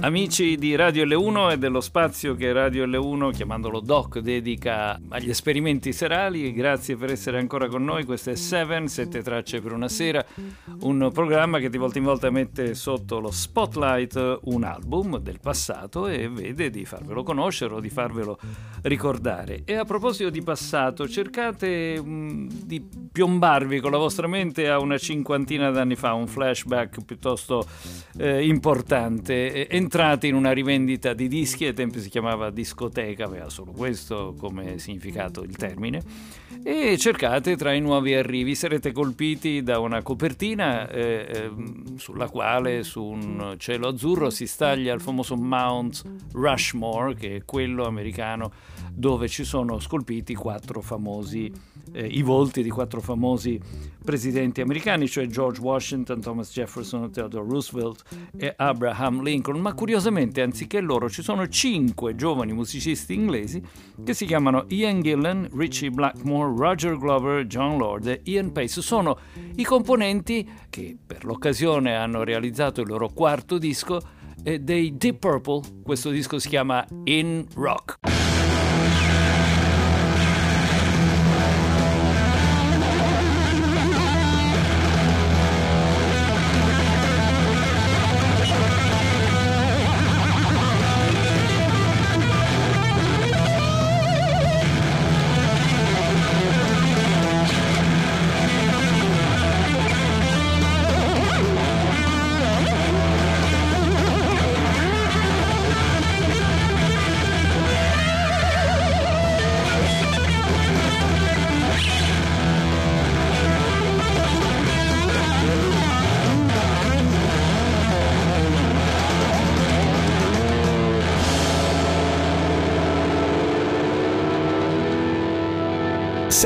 Amici di Radio L1 e dello spazio che Radio L1, chiamandolo Doc, dedica agli esperimenti serali, grazie per essere ancora con noi. Questo è Seven, sette tracce per una sera, un programma che di volta in volta mette sotto lo spotlight un album del passato e vede di farvelo conoscere o di farvelo ricordare. E a proposito di passato, cercate mm, di piombarvi con la vostra mente a una cinquantina d'anni fa, un flashback piuttosto eh, importante entrate in una rivendita di dischi, ai tempi si chiamava discoteca, aveva solo questo come significato il termine, e cercate tra i nuovi arrivi, sarete colpiti da una copertina eh, eh, sulla quale su un cielo azzurro si staglia il famoso Mount Rushmore, che è quello americano dove ci sono scolpiti quattro famosi eh, i volti di quattro famosi presidenti americani, cioè George Washington, Thomas Jefferson, Theodore Roosevelt e Abraham Lincoln, ma curiosamente anziché loro ci sono cinque giovani musicisti inglesi che si chiamano Ian Gillan, Richie Blackmore, Roger Glover, John Lord e Ian Pace. Sono i componenti che per l'occasione hanno realizzato il loro quarto disco eh, dei Deep Purple. Questo disco si chiama In Rock.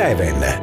7.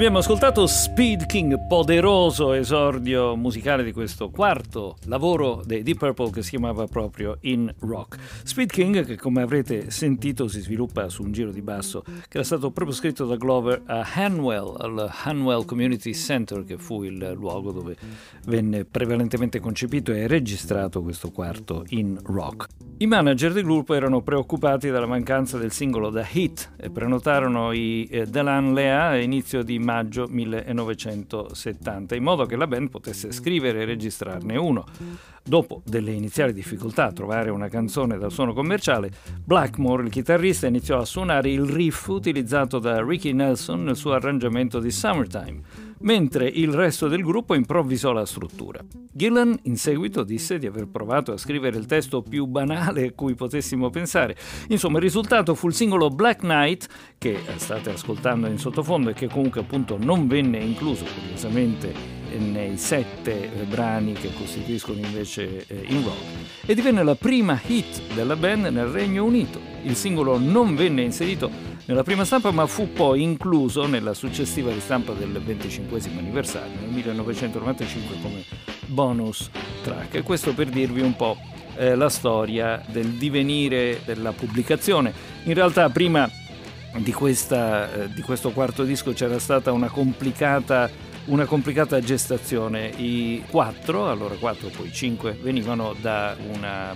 Abbiamo ascoltato Speed King, poderoso esordio musicale di questo quarto lavoro dei Deep Purple che si chiamava proprio In Rock. Speed King, che come avrete sentito si sviluppa su un giro di basso, che era stato proprio scritto da Glover a Hanwell, al Hanwell Community Center, che fu il luogo dove venne prevalentemente concepito e registrato questo quarto In Rock. I manager del gruppo erano preoccupati dalla mancanza del singolo da hit e prenotarono i eh, Delan Lea a inizio di maggio 1970, in modo che la band potesse scrivere e registrarne uno. Dopo delle iniziali difficoltà a trovare una canzone dal suono commerciale, Blackmore, il chitarrista, iniziò a suonare il riff utilizzato da Ricky Nelson nel suo arrangiamento di Summertime mentre il resto del gruppo improvvisò la struttura. Gillan in seguito disse di aver provato a scrivere il testo più banale a cui potessimo pensare. Insomma, il risultato fu il singolo Black Knight, che state ascoltando in sottofondo e che comunque appunto non venne incluso curiosamente nei sette brani che costituiscono invece eh, In Rock e divenne la prima hit della band nel Regno Unito. Il singolo non venne inserito nella prima stampa ma fu poi incluso nella successiva ristampa del 25 anniversario nel 1995 come bonus track e questo per dirvi un po' eh, la storia del divenire della pubblicazione. In realtà prima di, questa, eh, di questo quarto disco c'era stata una complicata una complicata gestazione. I quattro, allora quattro, poi cinque, venivano da una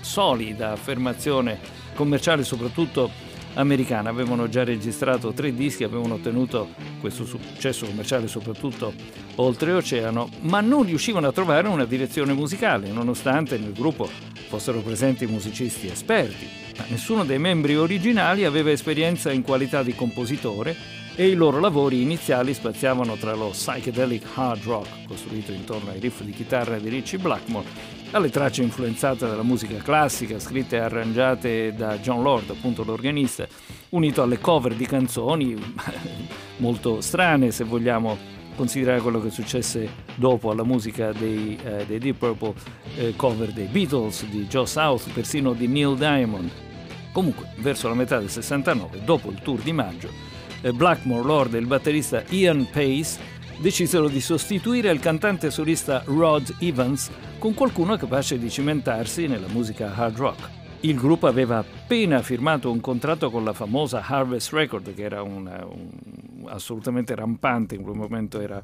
solida affermazione commerciale, soprattutto americana. Avevano già registrato tre dischi, avevano ottenuto questo successo commerciale soprattutto oltreoceano, ma non riuscivano a trovare una direzione musicale, nonostante nel gruppo fossero presenti musicisti esperti. Ma nessuno dei membri originali aveva esperienza in qualità di compositore e i loro lavori iniziali spaziavano tra lo psychedelic hard rock, costruito intorno ai riff di chitarra di Richie Blackmore, alle tracce influenzate dalla musica classica, scritte e arrangiate da John Lord, appunto l'organista, unito alle cover di canzoni molto strane se vogliamo considerare quello che successe dopo alla musica dei, eh, dei Deep Purple, eh, cover dei Beatles, di Joe South, persino di Neil Diamond. Comunque, verso la metà del 69, dopo il tour di maggio, Blackmore, Lord e il batterista Ian Pace decisero di sostituire il cantante solista Rod Evans con qualcuno capace di cimentarsi nella musica hard rock. Il gruppo aveva appena firmato un contratto con la famosa Harvest Record, che era una, un, assolutamente rampante in quel momento, era,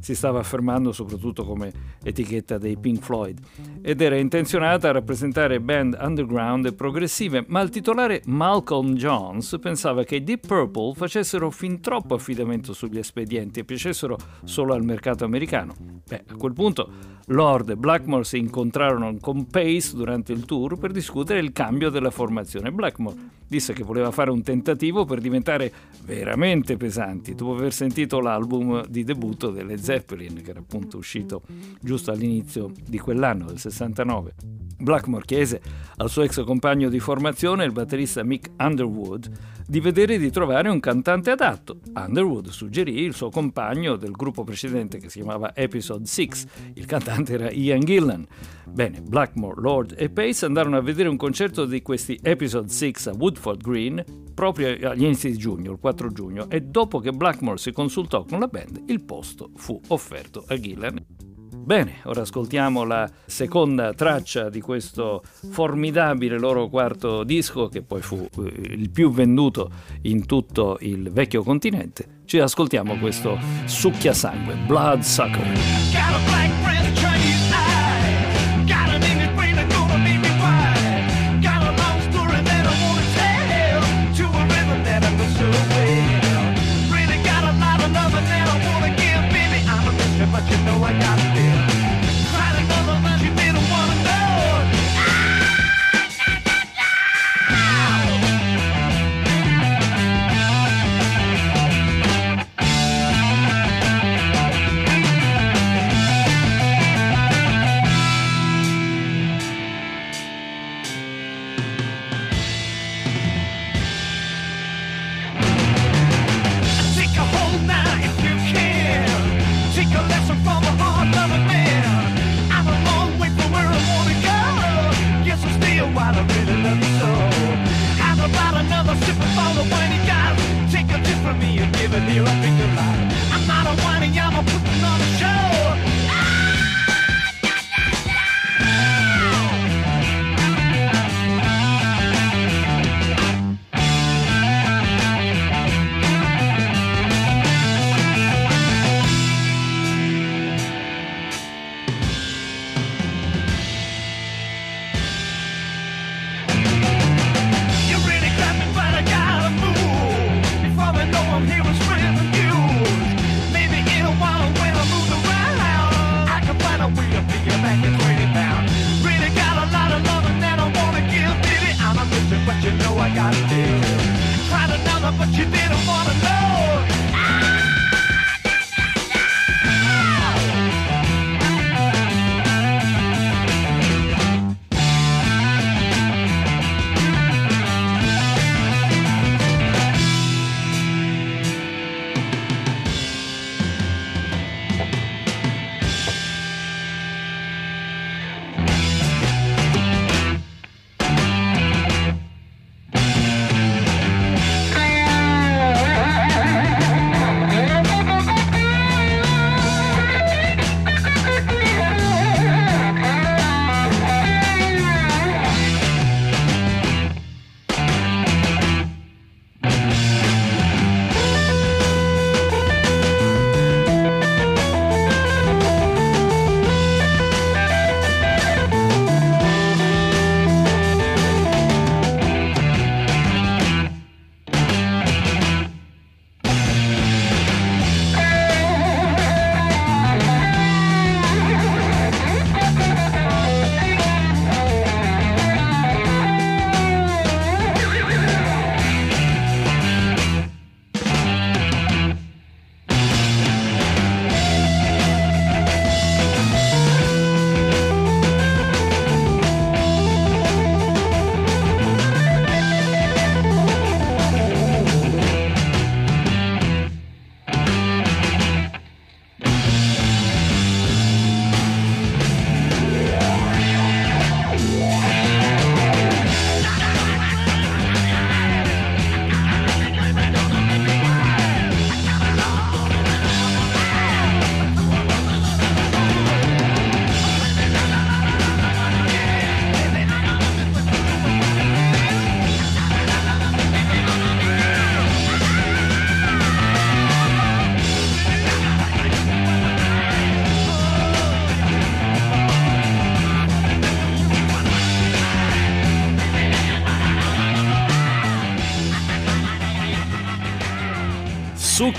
si stava affermando soprattutto come etichetta dei Pink Floyd, ed era intenzionata a rappresentare band underground e progressive, ma il titolare Malcolm Jones pensava che i Deep Purple facessero fin troppo affidamento sugli espedienti e piacessero solo al mercato americano. Beh, a quel punto Lord e Blackmore si incontrarono con Pace durante il tour per discutere il cambio della formazione. Blackmore disse che voleva fare un tentativo per diventare veramente pesanti dopo aver sentito l'album di debutto delle Zeppelin, che era appunto uscito giusto all'inizio di quell'anno, del 69. Blackmore chiese al suo ex compagno di formazione, il batterista Mick Underwood, di vedere di trovare un cantante adatto. Underwood suggerì il suo compagno del gruppo precedente che si chiamava Episode 6, il cantante era Ian Gillan. Bene, Blackmore, Lord e Pace andarono a vedere un concerto di questi Episode 6 a Woodford Green proprio agli inizi di giugno, il 4 giugno, e dopo che Blackmore si consultò con la band, il posto fu offerto a Gillan. Bene, ora ascoltiamo la seconda traccia di questo formidabile loro quarto disco che poi fu eh, il più venduto in tutto il vecchio continente. Ci ascoltiamo questo succhiasangue, Bloodsucker.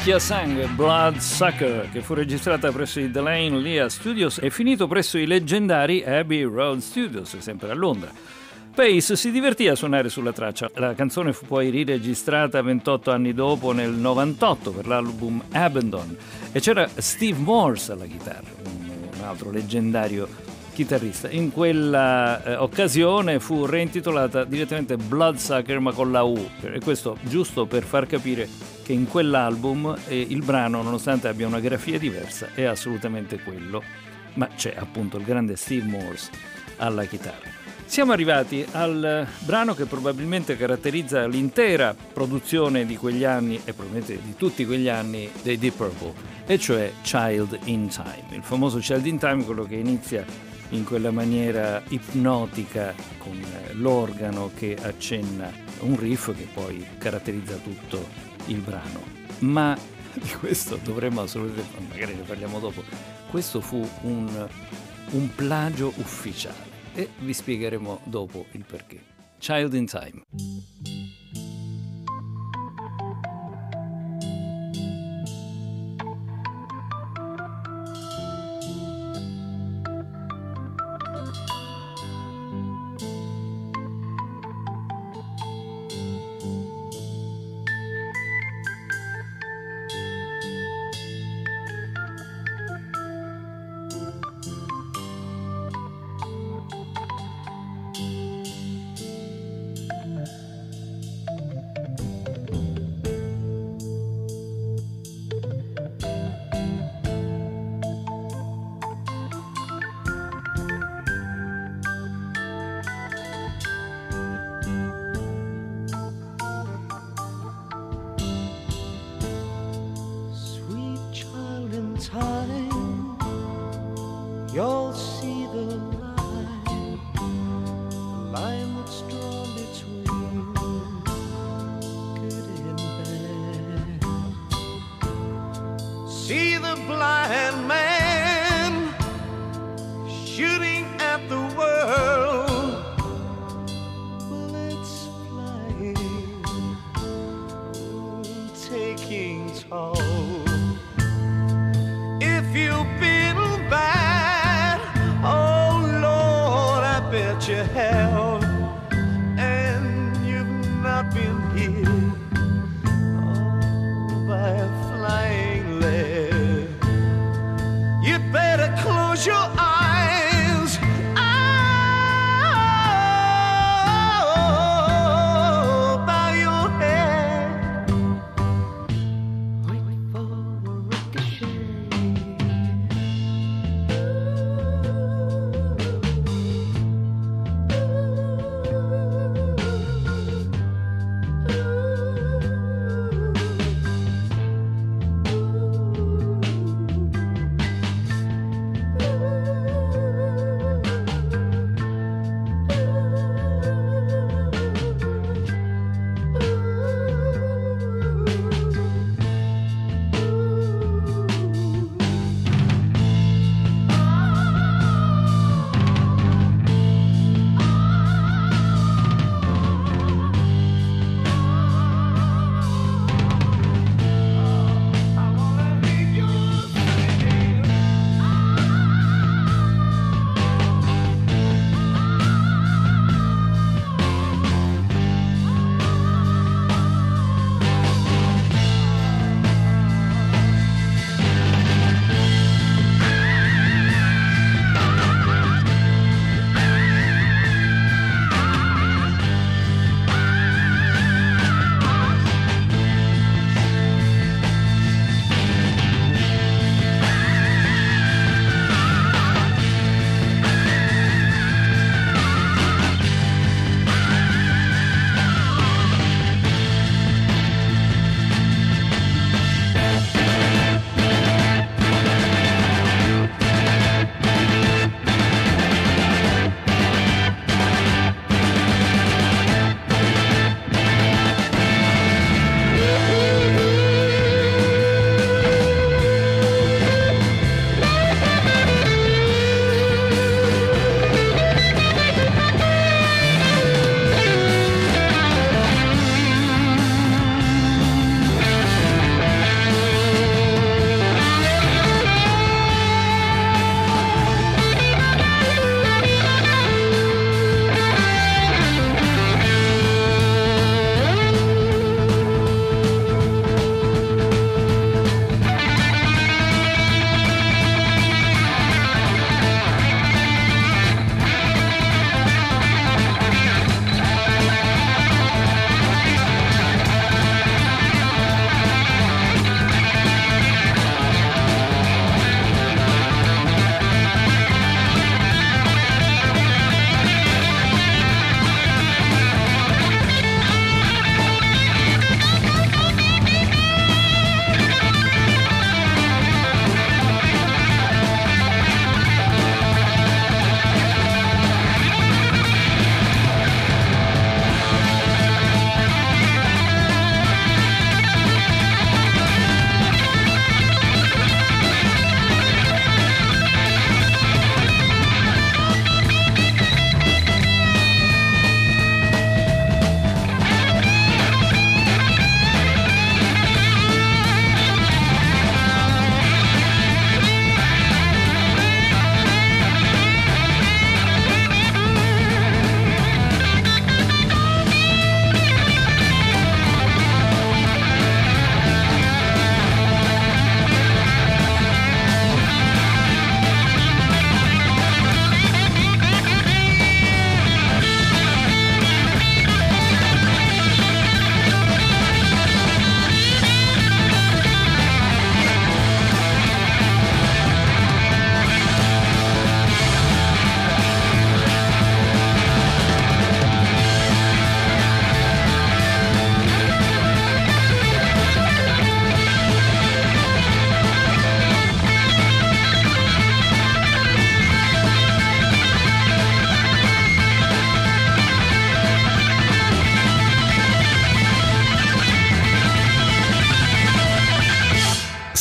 Succhia Sangue, Blood Sucker, che fu registrata presso i Delane Lea Studios e finito presso i leggendari Abbey Road Studios, sempre a Londra. Pace si divertì a suonare sulla traccia. La canzone fu poi riregistrata 28 anni dopo, nel 98, per l'album Abandon, e c'era Steve Morse alla chitarra, un altro leggendario chitarrista. In quella eh, occasione fu reintitolata direttamente Bloodsucker ma con la U, e questo giusto per far capire che in quell'album eh, il brano, nonostante abbia una grafia diversa, è assolutamente quello, ma c'è appunto il grande Steve Morse alla chitarra. Siamo arrivati al brano che probabilmente caratterizza l'intera produzione di quegli anni e probabilmente di tutti quegli anni dei Deep Purple, e cioè Child in Time. Il famoso Child in Time, quello che inizia in quella maniera ipnotica con l'organo che accenna un riff che poi caratterizza tutto il brano. Ma di questo dovremmo assolutamente, magari ne parliamo dopo, questo fu un, un plagio ufficiale e vi spiegheremo dopo il perché. Child in Time.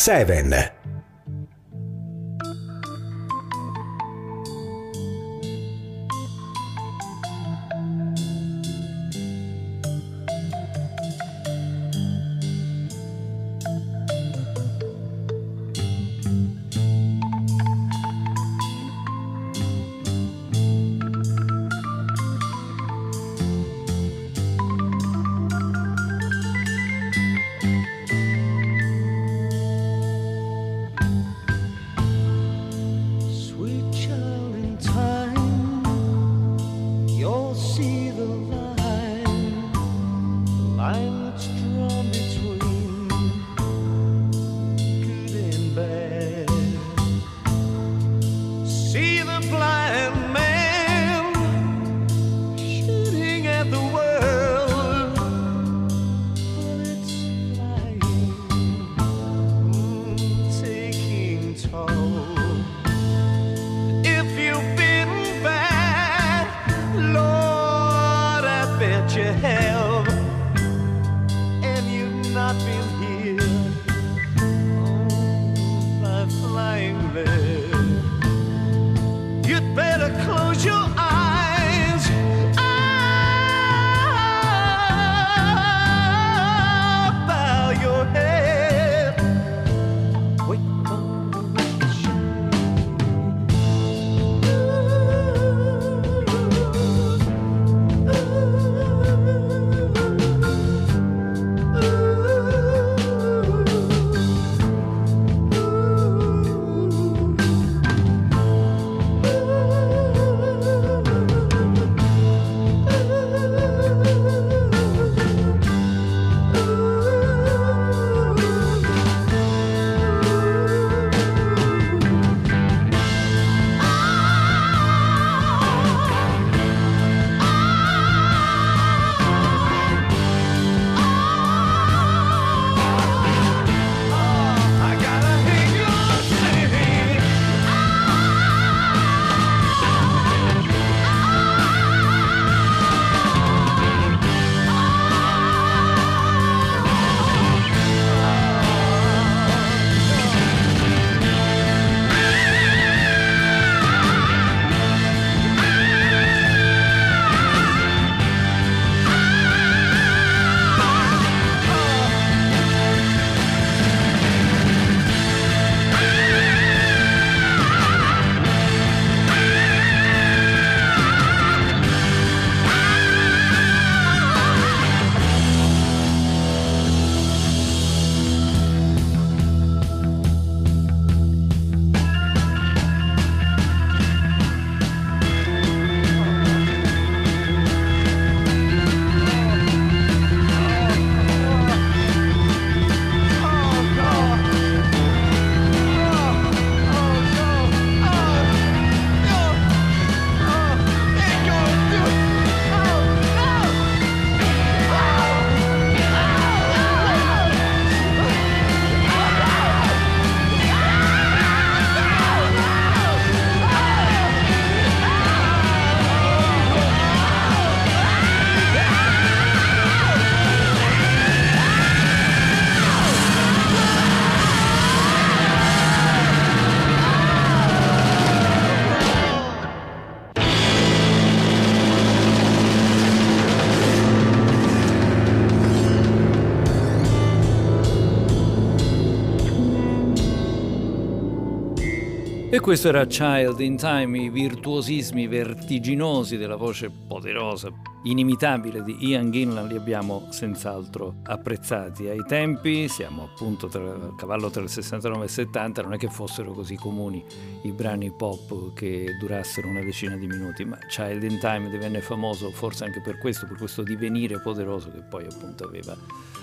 7. Questo era Child in Time, i virtuosismi vertiginosi della voce poderosa, inimitabile di Ian Gillan li abbiamo senz'altro apprezzati. Ai tempi, siamo appunto tra, cavallo tra il 69 e il 70, non è che fossero così comuni i brani pop che durassero una decina di minuti, ma Child in Time divenne famoso forse anche per questo, per questo divenire poderoso che poi appunto aveva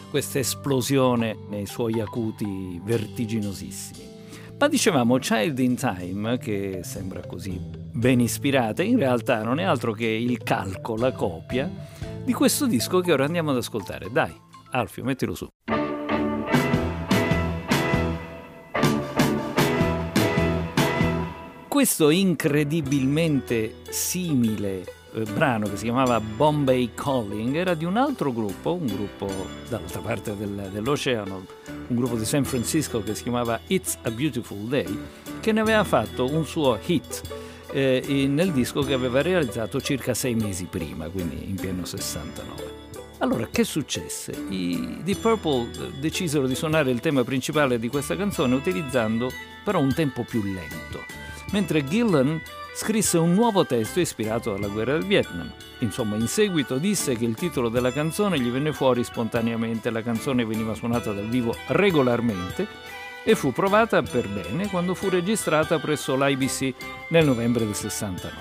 questa esplosione nei suoi acuti vertiginosissimi. Ma dicevamo Child in Time, che sembra così ben ispirata, in realtà non è altro che il calco, la copia di questo disco che ora andiamo ad ascoltare. Dai, Alfio, mettilo su. Questo incredibilmente simile eh, brano che si chiamava Bombay Calling era di un altro gruppo, un gruppo dall'altra parte del, dell'oceano, un gruppo di San Francisco che si chiamava It's a Beautiful Day, che ne aveva fatto un suo hit eh, nel disco che aveva realizzato circa sei mesi prima, quindi in pieno 69. Allora, che successe? I Deep Purple eh, decisero di suonare il tema principale di questa canzone utilizzando però un tempo più lento, mentre Gillan scrisse un nuovo testo ispirato alla guerra del Vietnam. Insomma, in seguito disse che il titolo della canzone gli venne fuori spontaneamente, la canzone veniva suonata dal vivo regolarmente e fu provata per bene quando fu registrata presso l'IBC nel novembre del 69.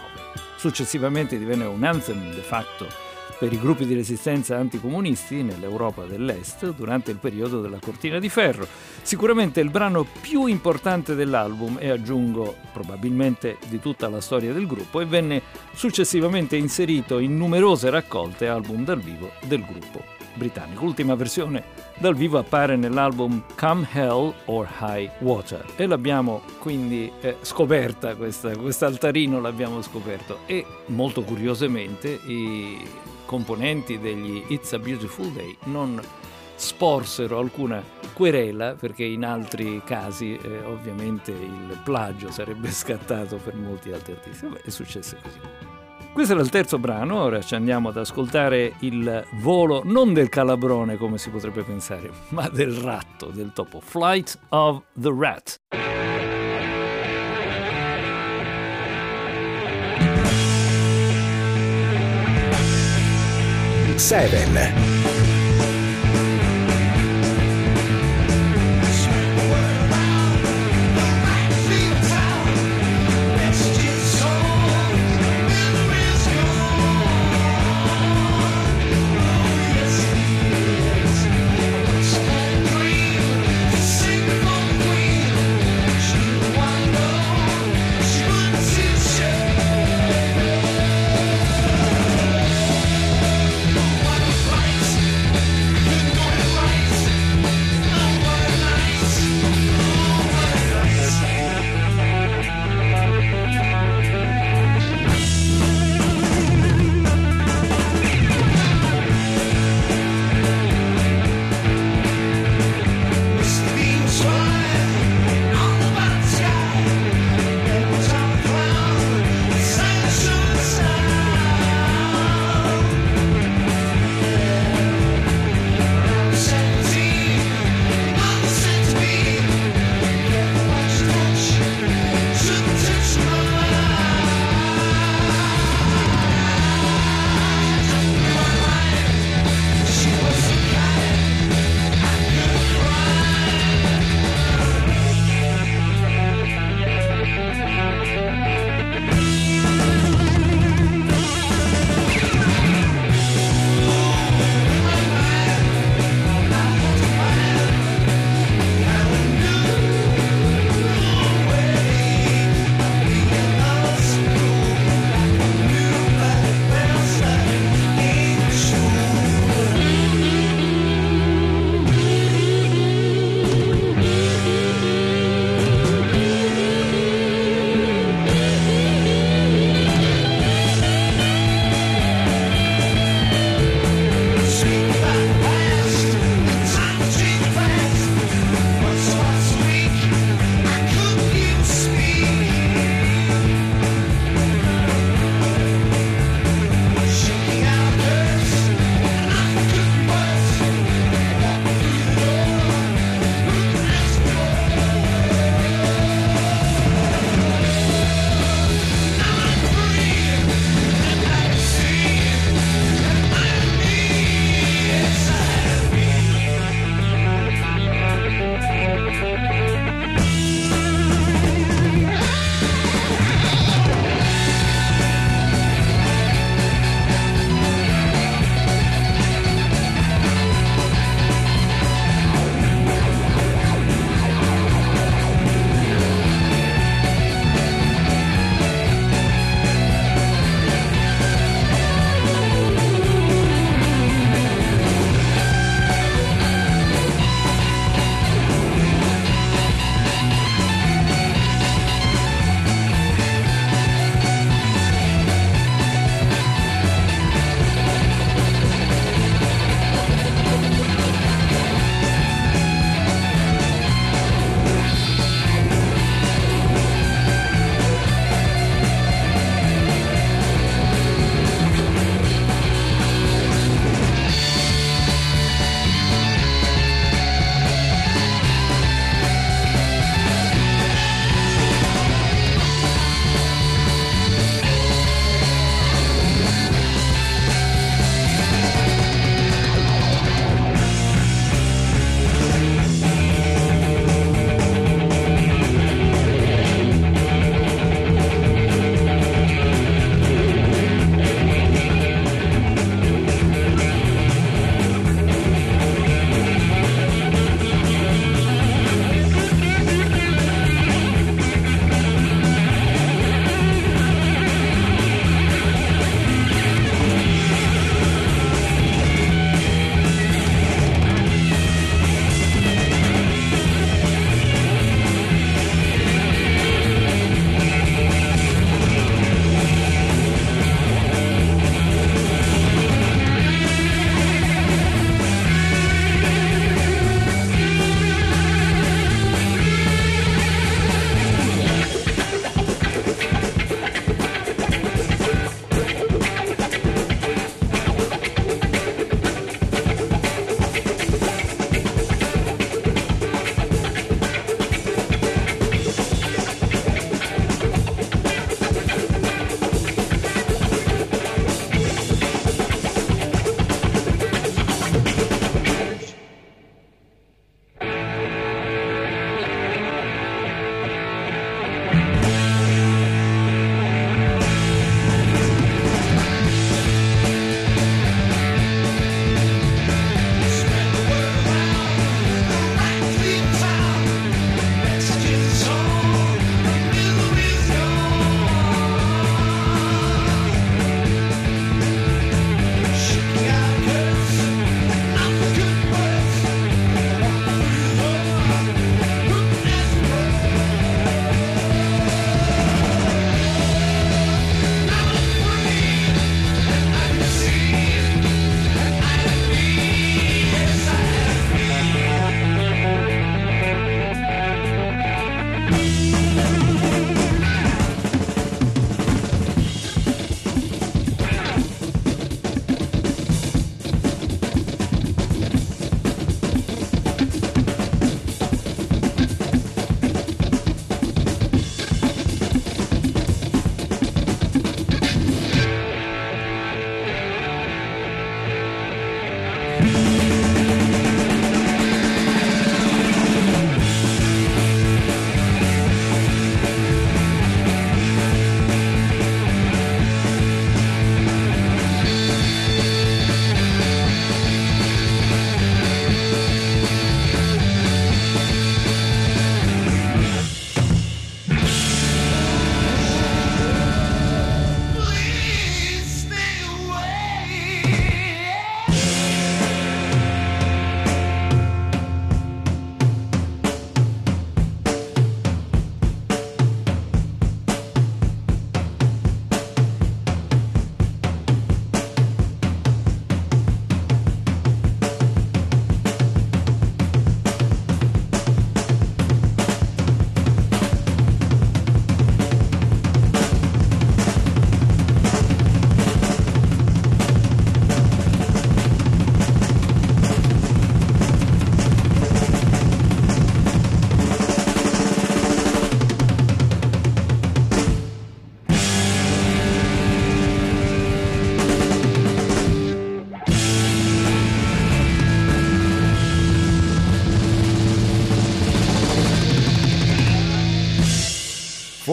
Successivamente divenne un anthem de facto per i gruppi di resistenza anticomunisti nell'Europa dell'Est durante il periodo della Cortina di Ferro. Sicuramente il brano più importante dell'album e aggiungo probabilmente di tutta la storia del gruppo e venne successivamente inserito in numerose raccolte album dal vivo del gruppo britannico. L'ultima versione dal vivo appare nell'album Come Hell or High Water e l'abbiamo quindi eh, scoperta, questa, quest'altarino l'abbiamo scoperto e molto curiosamente i componenti degli It's a Beautiful Day non sporsero alcuna querela perché in altri casi eh, ovviamente il plagio sarebbe scattato per molti altri artisti. Vabbè, è successo così. Questo era il terzo brano, ora ci andiamo ad ascoltare il volo non del calabrone come si potrebbe pensare, ma del ratto, del topo, Flight of the Rat. Seven.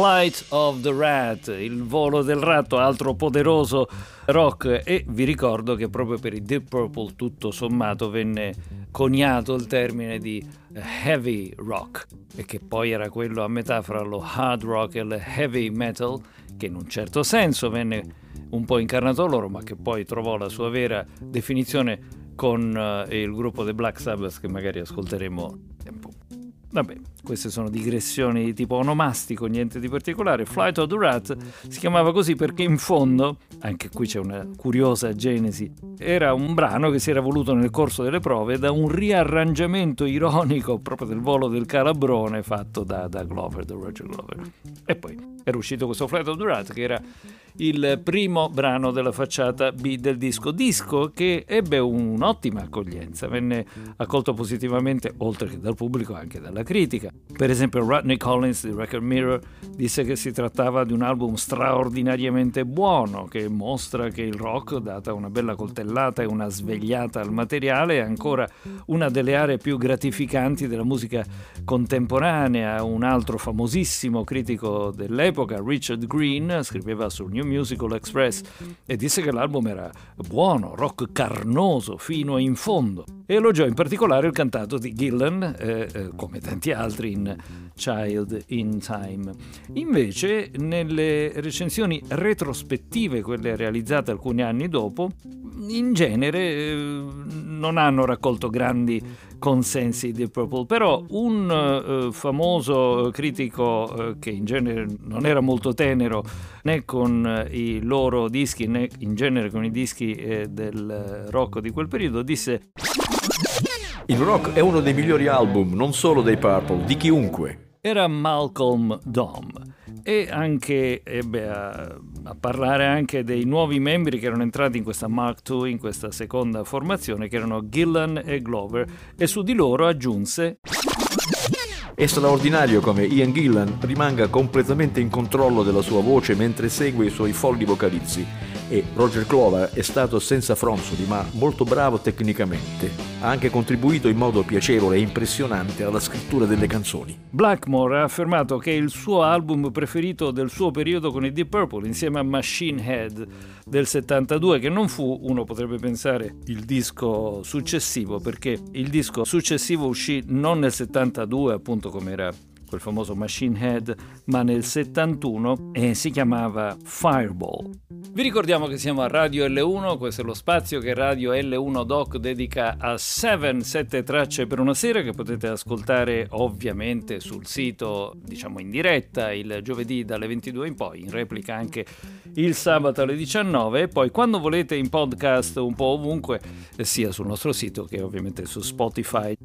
Flight of the Rat, il volo del ratto, altro poderoso rock e vi ricordo che proprio per i Deep Purple tutto sommato venne coniato il termine di heavy rock e che poi era quello a metà fra lo hard rock e il heavy metal che in un certo senso venne un po' incarnato loro ma che poi trovò la sua vera definizione con uh, il gruppo The Black Sabbath che magari ascolteremo tempo. Vabbè, queste sono digressioni di tipo onomastico, niente di particolare. Flight of the Rat si chiamava così perché in fondo, anche qui c'è una curiosa genesi, era un brano che si era voluto nel corso delle prove da un riarrangiamento ironico proprio del volo del calabrone fatto da, da Glover, da Roger Glover. E poi era uscito questo Flight of the che era il primo brano della facciata B del disco, disco che ebbe un'ottima accoglienza, venne accolto positivamente oltre che dal pubblico anche dalla critica. Per esempio Rodney Collins di Record Mirror disse che si trattava di un album straordinariamente buono che mostra che il rock, data una bella coltellata e una svegliata al materiale, è ancora una delle aree più gratificanti della musica contemporanea. Un altro famosissimo critico dell'epoca, Richard Green, scriveva sul New Musical Express e disse che l'album era buono, rock carnoso fino in fondo e elogiò in particolare il cantato di Gillan, eh, eh, come tanti altri in Child in Time. Invece, nelle recensioni retrospettive, quelle realizzate alcuni anni dopo, in genere eh, non hanno raccolto grandi consensi di Purple, però un eh, famoso critico eh, che in genere non era molto tenero né con eh, i loro dischi né in genere con i dischi eh, del rock di quel periodo disse il rock è uno dei migliori album, non solo dei Purple, di chiunque. Era Malcolm Dom e anche ebbe a, a, parlare anche dei nuovi membri che erano entrati in questa Mark II, in questa seconda formazione, che erano Gillan e Glover, e su di loro aggiunse è straordinario come Ian Gillan rimanga completamente in controllo della sua voce mentre segue i suoi folli vocalizzi e Roger Clover è stato senza fronzoli ma molto bravo tecnicamente. Ha anche contribuito in modo piacevole e impressionante alla scrittura delle canzoni. Blackmore ha affermato che è il suo album preferito del suo periodo con i Deep Purple insieme a Machine Head del 72 che non fu, uno potrebbe pensare, il disco successivo perché il disco successivo uscì non nel 72 appunto come era quel famoso Machine Head, ma nel 71 e si chiamava Fireball. Vi ricordiamo che siamo a Radio L1, questo è lo spazio che Radio L1 Doc dedica a 7, 7 tracce per una sera che potete ascoltare ovviamente sul sito, diciamo in diretta, il giovedì dalle 22 in poi, in replica anche il sabato alle 19 e poi quando volete in podcast un po' ovunque, sia sul nostro sito che ovviamente su Spotify.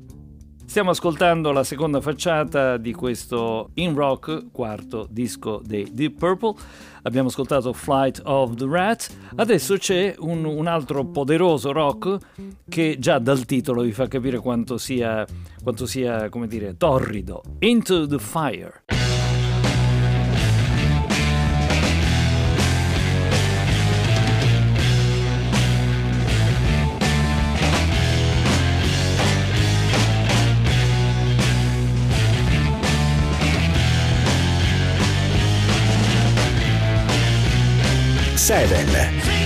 Stiamo ascoltando la seconda facciata di questo In Rock, quarto disco dei Deep Purple. Abbiamo ascoltato Flight of the Rat. Adesso c'è un, un altro poderoso rock che già dal titolo vi fa capire quanto sia, quanto sia come dire, torrido. Into the Fire. Seven.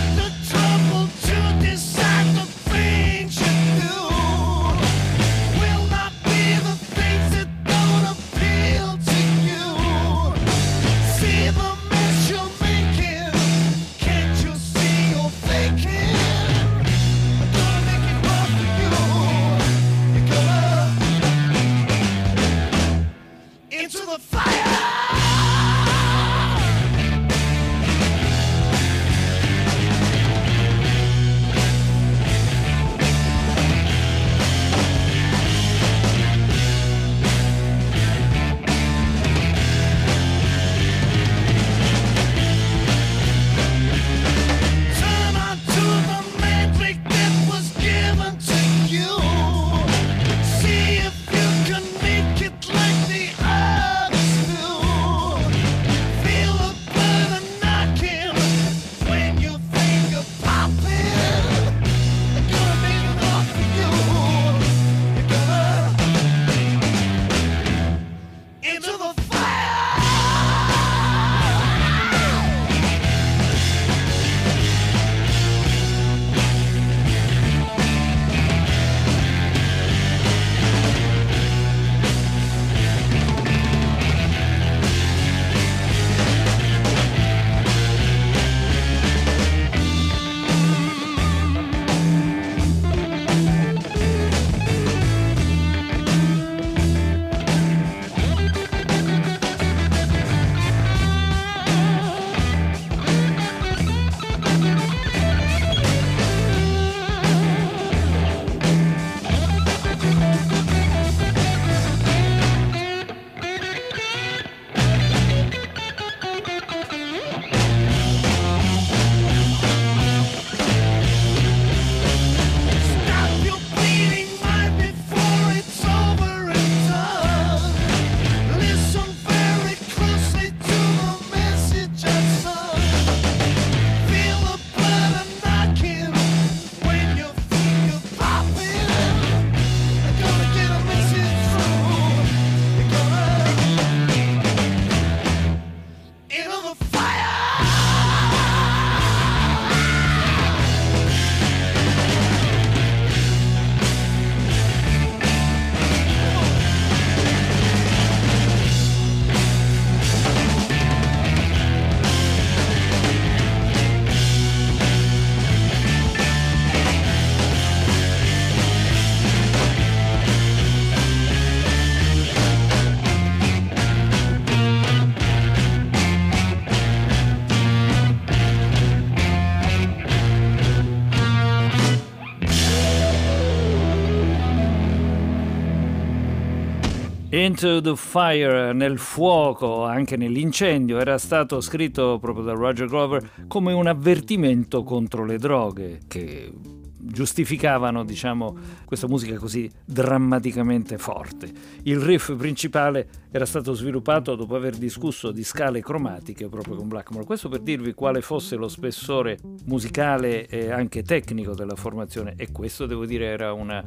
Into the Fire, nel fuoco, anche nell'incendio, era stato scritto proprio da Roger Glover come un avvertimento contro le droghe, che giustificavano diciamo, questa musica così drammaticamente forte. Il riff principale era stato sviluppato dopo aver discusso di scale cromatiche proprio con Blackmore. Questo per dirvi quale fosse lo spessore musicale e anche tecnico della formazione e questo devo dire era una,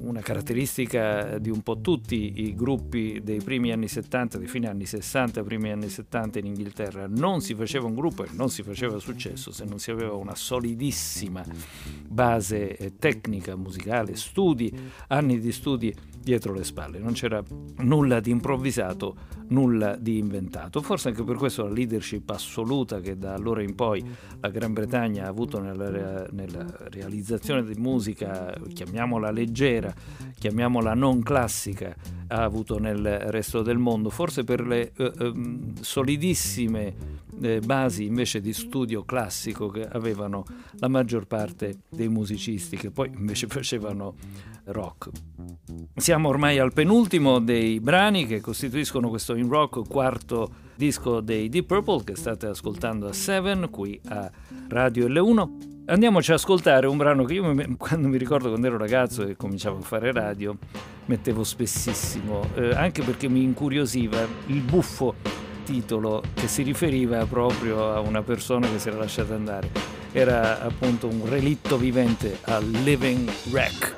una caratteristica di un po' tutti i gruppi dei primi anni 70, dei fine anni 60, primi anni 70 in Inghilterra. Non si faceva un gruppo e non si faceva successo se non si aveva una solidissima base eh, tecnica musicale, studi, anni di studi dietro le spalle. Non c'era nulla di improvvisato, nulla di inventato. Forse anche per questo la leadership assoluta che da allora in poi la Gran Bretagna ha avuto nella, nella realizzazione di musica, chiamiamola leggera, chiamiamola non classica, ha avuto nel resto del mondo. Forse per le eh, eh, solidissime eh, basi invece di studio classico che avevano la maggior parte dei musicisti che poi invece facevano rock. Siamo ormai al penultimo dei brani che costituiscono questo in rock quarto disco dei Deep Purple che state ascoltando a Seven qui a Radio L1. Andiamoci ad ascoltare un brano che io quando mi ricordo quando ero ragazzo e cominciavo a fare radio mettevo spessissimo, eh, anche perché mi incuriosiva il buffo titolo che si riferiva proprio a una persona che si era lasciata andare. Era appunto un relitto vivente a Living Wreck.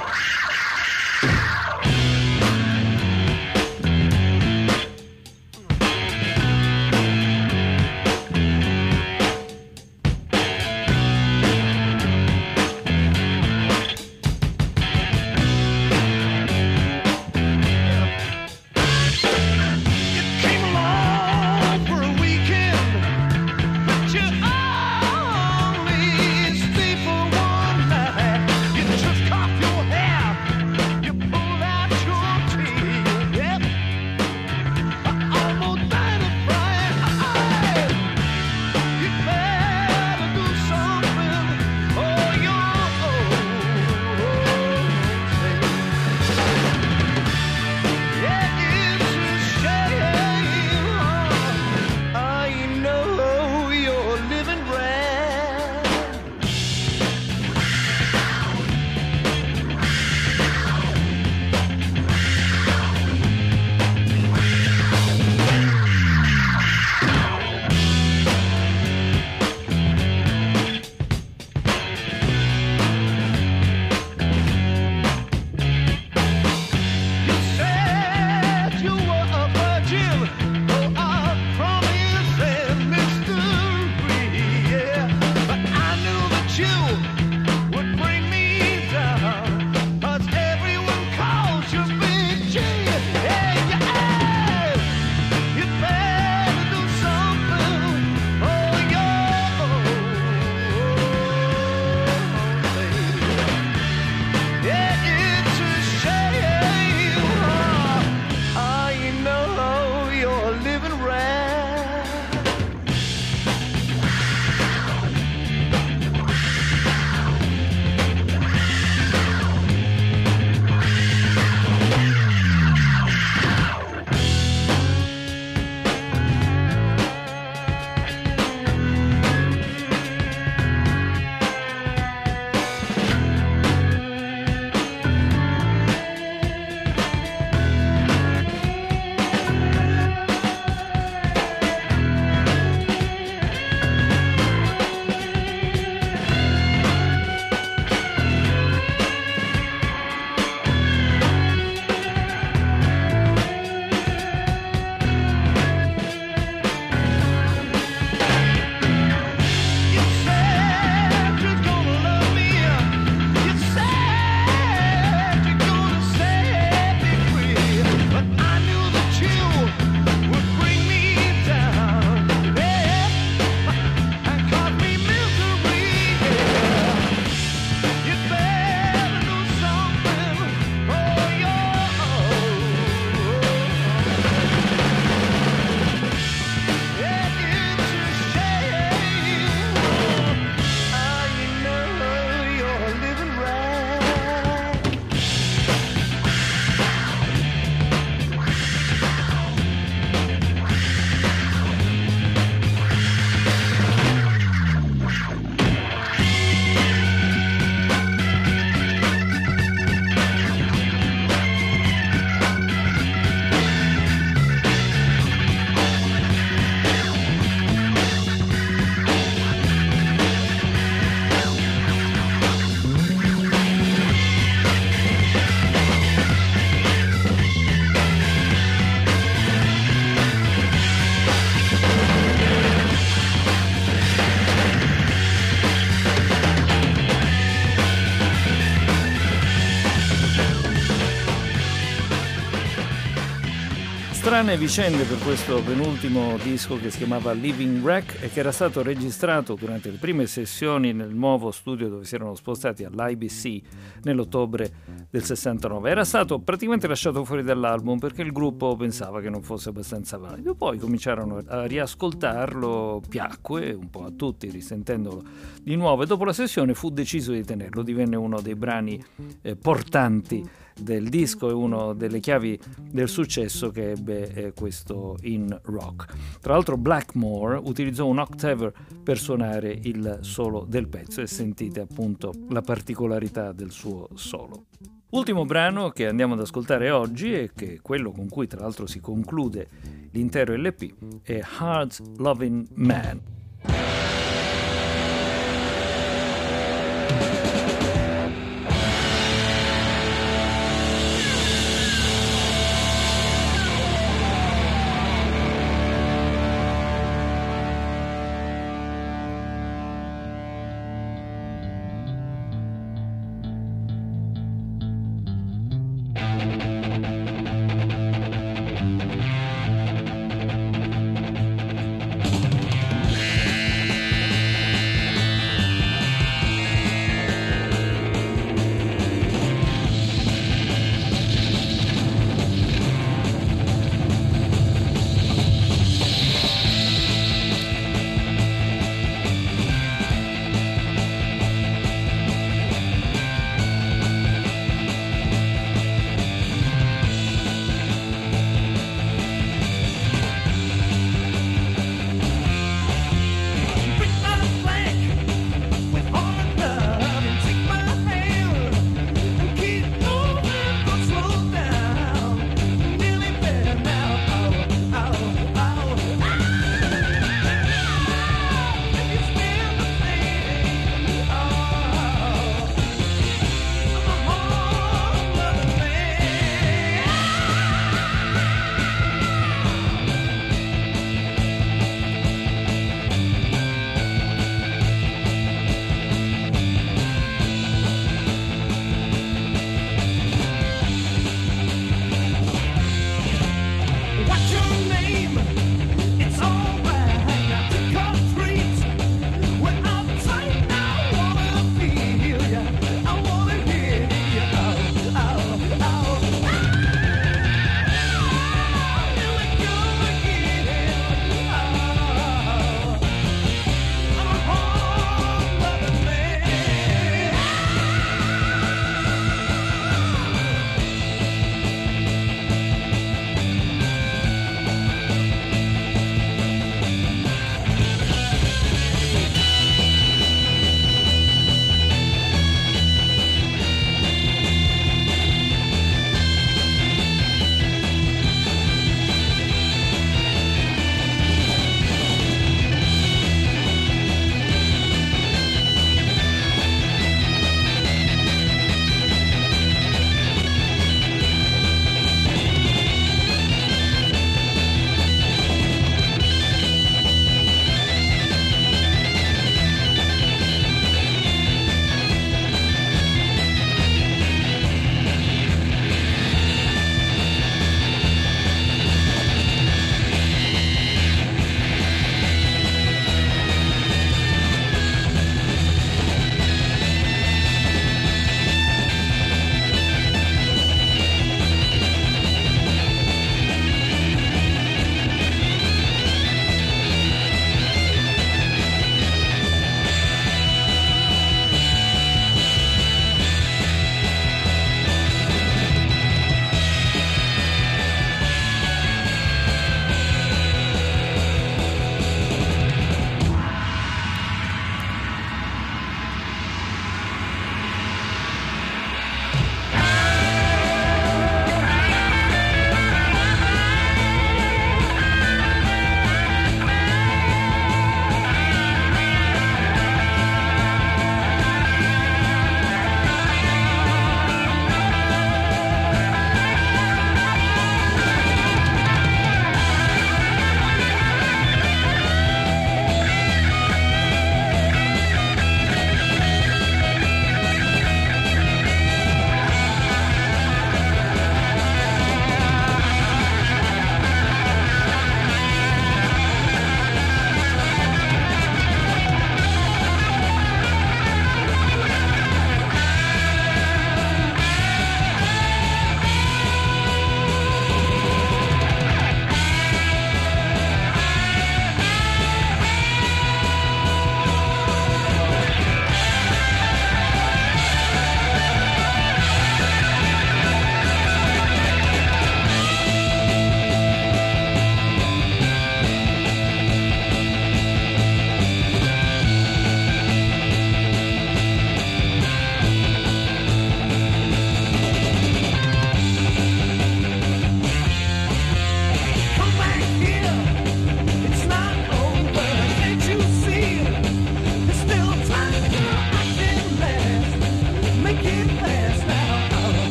Strane vicende per questo penultimo disco che si chiamava Living Wreck e che era stato registrato durante le prime sessioni nel nuovo studio dove si erano spostati all'IBC nell'ottobre del 69. Era stato praticamente lasciato fuori dall'album perché il gruppo pensava che non fosse abbastanza valido. Poi cominciarono a riascoltarlo, piacque un po' a tutti risentendolo di nuovo e dopo la sessione fu deciso di tenerlo, divenne uno dei brani eh, portanti del disco e una delle chiavi del successo che ebbe eh, questo in rock. Tra l'altro Blackmore utilizzò un octaver per suonare il solo del pezzo e sentite appunto la particolarità del suo solo. Ultimo brano che andiamo ad ascoltare oggi e che è quello con cui tra l'altro si conclude l'intero LP è Hard Loving Man.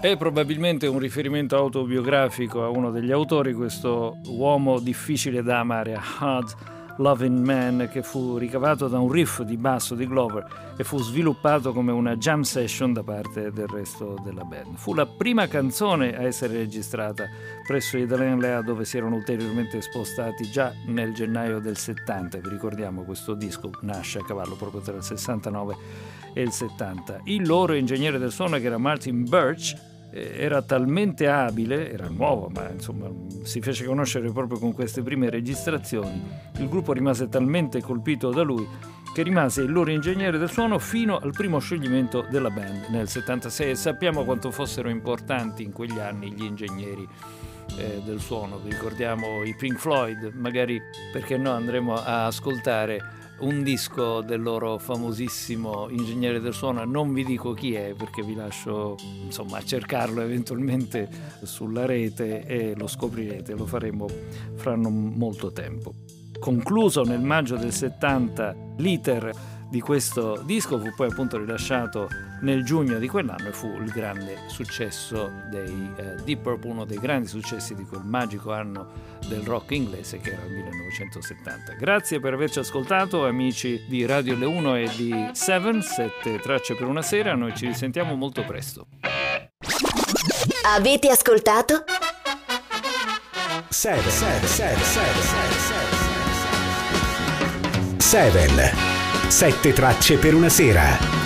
È probabilmente un riferimento autobiografico a uno degli autori, questo uomo difficile da amare, a Hard Loving Man, che fu ricavato da un riff di basso di Glover e fu sviluppato come una jam session da parte del resto della band. Fu la prima canzone a essere registrata presso i Delain Lea dove si erano ulteriormente spostati già nel gennaio del 70. Vi ricordiamo questo disco nasce a cavallo proprio tra il 69 e il 70. Il loro ingegnere del suono che era Martin Birch era talmente abile, era nuovo, ma insomma si fece conoscere proprio con queste prime registrazioni. Il gruppo rimase talmente colpito da lui che rimase il loro ingegnere del suono fino al primo scioglimento della band nel 76 e sappiamo quanto fossero importanti in quegli anni gli ingegneri eh, del suono. Vi ricordiamo i Pink Floyd, magari perché no andremo a ascoltare un disco del loro famosissimo ingegnere del suono, non vi dico chi è perché vi lascio insomma cercarlo eventualmente sulla rete e lo scoprirete, lo faremo fra non molto tempo. Concluso nel maggio del 70 l'iter di questo disco fu poi appunto rilasciato nel giugno di quell'anno e fu il grande successo dei eh, Deep Purple, uno dei grandi successi di quel magico anno del rock inglese che era il 1970. Grazie per averci ascoltato amici di Radio Le 1 e di Seven, sette tracce per una sera, noi ci risentiamo molto presto. Avete ascoltato? 7 7 tracce per una sera